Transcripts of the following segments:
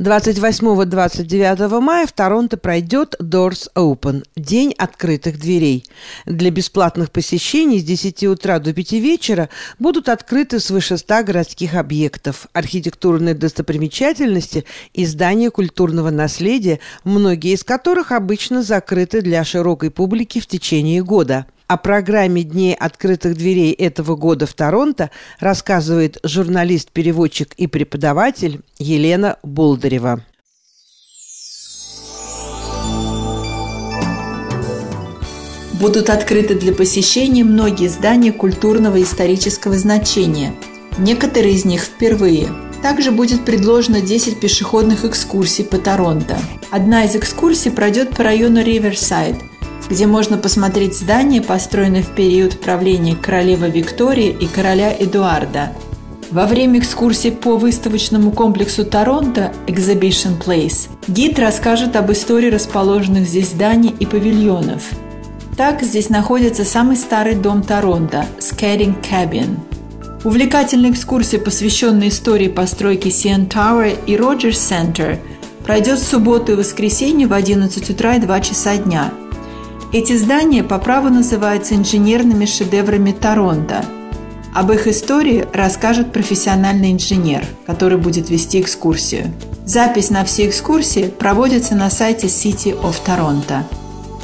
28-29 мая в Торонто пройдет Doors Open – День открытых дверей. Для бесплатных посещений с 10 утра до 5 вечера будут открыты свыше 100 городских объектов, архитектурные достопримечательности и здания культурного наследия, многие из которых обычно закрыты для широкой публики в течение года – о программе Дней открытых дверей этого года в Торонто рассказывает журналист-переводчик и преподаватель Елена Болдырева. Будут открыты для посещения многие здания культурного и исторического значения. Некоторые из них впервые. Также будет предложено 10 пешеходных экскурсий по Торонто. Одна из экскурсий пройдет по району Риверсайд – где можно посмотреть здания, построенные в период правления королевы Виктории и короля Эдуарда. Во время экскурсии по выставочному комплексу Торонто Exhibition Place гид расскажет об истории расположенных здесь зданий и павильонов. Так, здесь находится самый старый дом Торонто – Scaring Cabin. Увлекательная экскурсия, посвященная истории постройки CN Tower и Rogers Center, пройдет в субботу и воскресенье в 11 утра и 2 часа дня – эти здания по праву называются инженерными шедеврами Торонто. Об их истории расскажет профессиональный инженер, который будет вести экскурсию. Запись на все экскурсии проводится на сайте City of Toronto.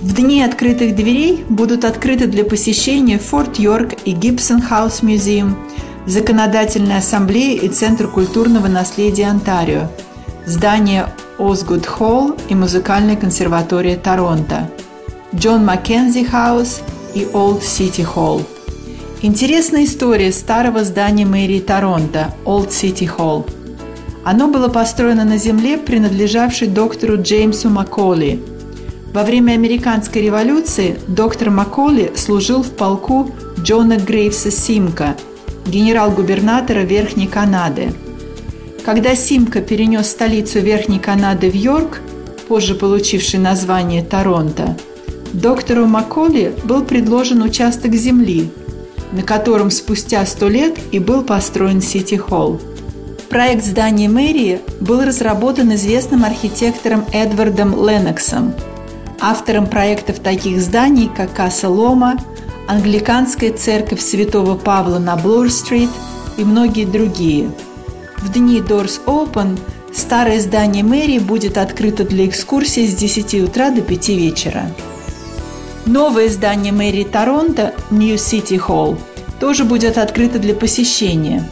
В дни открытых дверей будут открыты для посещения Форт Йорк и Гибсон Хаус Музеум, Законодательная ассамблея и Центр культурного наследия Онтарио, здание Осгуд Холл и Музыкальная консерватория Торонто – Джон Маккензи Хаус и Олд Сити Холл. Интересная история старого здания мэрии Торонто – Олд Сити Холл. Оно было построено на земле, принадлежавшей доктору Джеймсу Макколи. Во время американской революции доктор Макколи служил в полку Джона Грейвса Симка, генерал-губернатора Верхней Канады. Когда Симка перенес столицу Верхней Канады в Йорк, позже получивший название Торонто, доктору Макколи был предложен участок земли, на котором спустя сто лет и был построен Сити-Холл. Проект здания мэрии был разработан известным архитектором Эдвардом Леноксом, автором проектов таких зданий, как Касса Лома, Англиканская церковь Святого Павла на Блур-стрит и многие другие. В дни Doors Open старое здание мэрии будет открыто для экскурсий с 10 утра до 5 вечера. Новое здание мэрии Торонто, New City Hall, тоже будет открыто для посещения.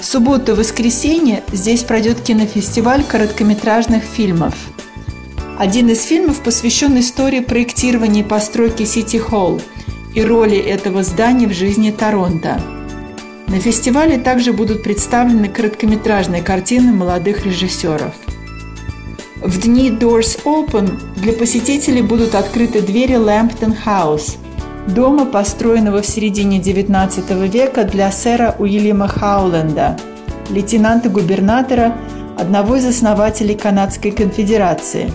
В субботу и воскресенье здесь пройдет кинофестиваль короткометражных фильмов. Один из фильмов посвящен истории проектирования и постройки Сити Холл и роли этого здания в жизни Торонто. На фестивале также будут представлены короткометражные картины молодых режиссеров – в дни Doors Open для посетителей будут открыты двери Лэмптон House, дома, построенного в середине XIX века для сэра Уильяма Хауленда, лейтенанта-губернатора, одного из основателей Канадской конфедерации.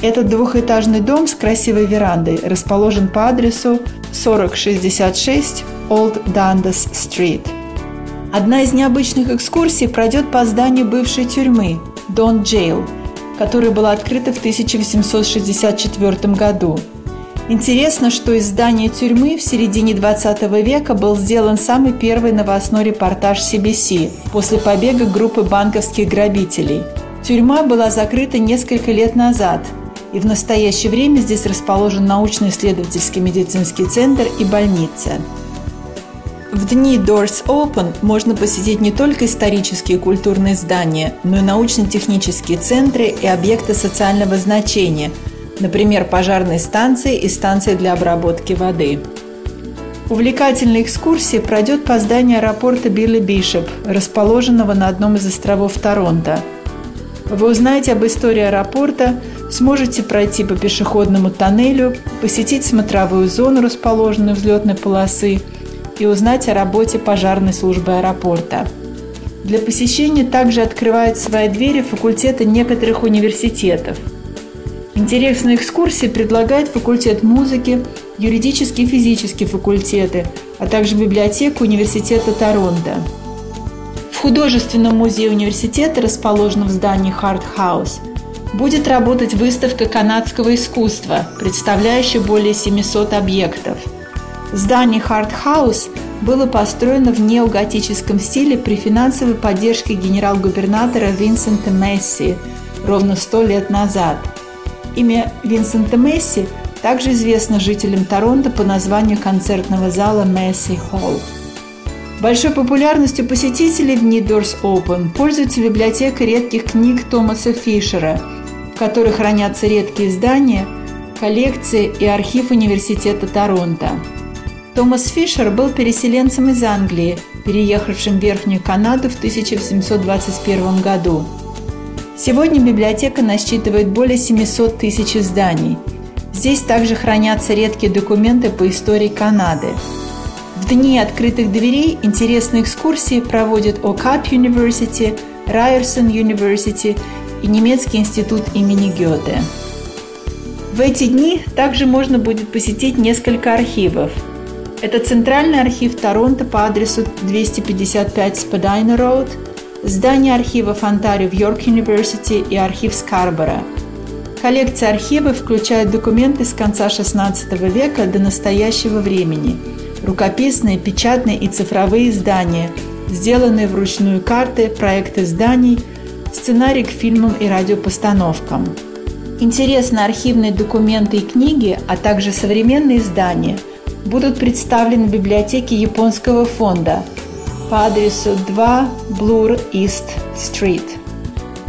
Этот двухэтажный дом с красивой верандой расположен по адресу 4066 Old Dundas Street. Одна из необычных экскурсий пройдет по зданию бывшей тюрьмы – Don Jail – которая была открыта в 1864 году. Интересно, что из здания тюрьмы в середине 20 века был сделан самый первый новостной репортаж CBC после побега группы банковских грабителей. Тюрьма была закрыта несколько лет назад, и в настоящее время здесь расположен научно-исследовательский медицинский центр и больница. В дни Doors Open можно посетить не только исторические и культурные здания, но и научно-технические центры и объекты социального значения, например, пожарные станции и станции для обработки воды. Увлекательная экскурсия пройдет по зданию аэропорта Билли Бишоп, расположенного на одном из островов Торонто. Вы узнаете об истории аэропорта, сможете пройти по пешеходному тоннелю, посетить смотровую зону, расположенную взлетной полосы – и узнать о работе пожарной службы аэропорта. Для посещения также открывают свои двери факультеты некоторых университетов. Интересные экскурсии предлагает факультет музыки, юридические и физические факультеты, а также библиотека Университета Торонто. художественном музее университета, расположенном в здании Харт Хаус, будет работать выставка канадского искусства, представляющая более 700 объектов. Здание Харт Хаус было построено в неоготическом стиле при финансовой поддержке генерал-губернатора Винсента Месси ровно сто лет назад. Имя Винсента Месси также известно жителям Торонто по названию концертного зала Месси Холл. Большой популярностью посетителей в Doors Open пользуется библиотека редких книг Томаса Фишера, в которой хранятся редкие издания, коллекции и архив Университета Торонто. Томас Фишер был переселенцем из Англии, переехавшим в Верхнюю Канаду в 1721 году. Сегодня библиотека насчитывает более 700 тысяч изданий. Здесь также хранятся редкие документы по истории Канады. В дни открытых дверей интересные экскурсии проводят ОКАП University, Ryerson University и Немецкий институт имени Гёте. В эти дни также можно будет посетить несколько архивов – это Центральный архив Торонто по адресу 255 Spadina Road, здание архивов Онтарио в Йорк University и архив Скарбора. Коллекция архивов включает документы с конца XVI века до настоящего времени, рукописные, печатные и цифровые издания, сделанные вручную карты, проекты зданий, сценарий к фильмам и радиопостановкам. Интересны архивные документы и книги, а также современные издания – будут представлены в библиотеке японского фонда по адресу 2 Blur East Street.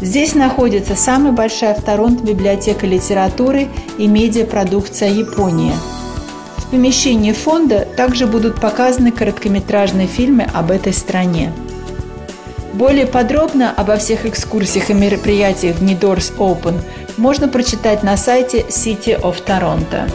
Здесь находится самая большая в Торонто библиотека литературы и медиапродукция Японии. В помещении фонда также будут показаны короткометражные фильмы об этой стране. Более подробно обо всех экскурсиях и мероприятиях в Нидорс Open можно прочитать на сайте City of Toronto.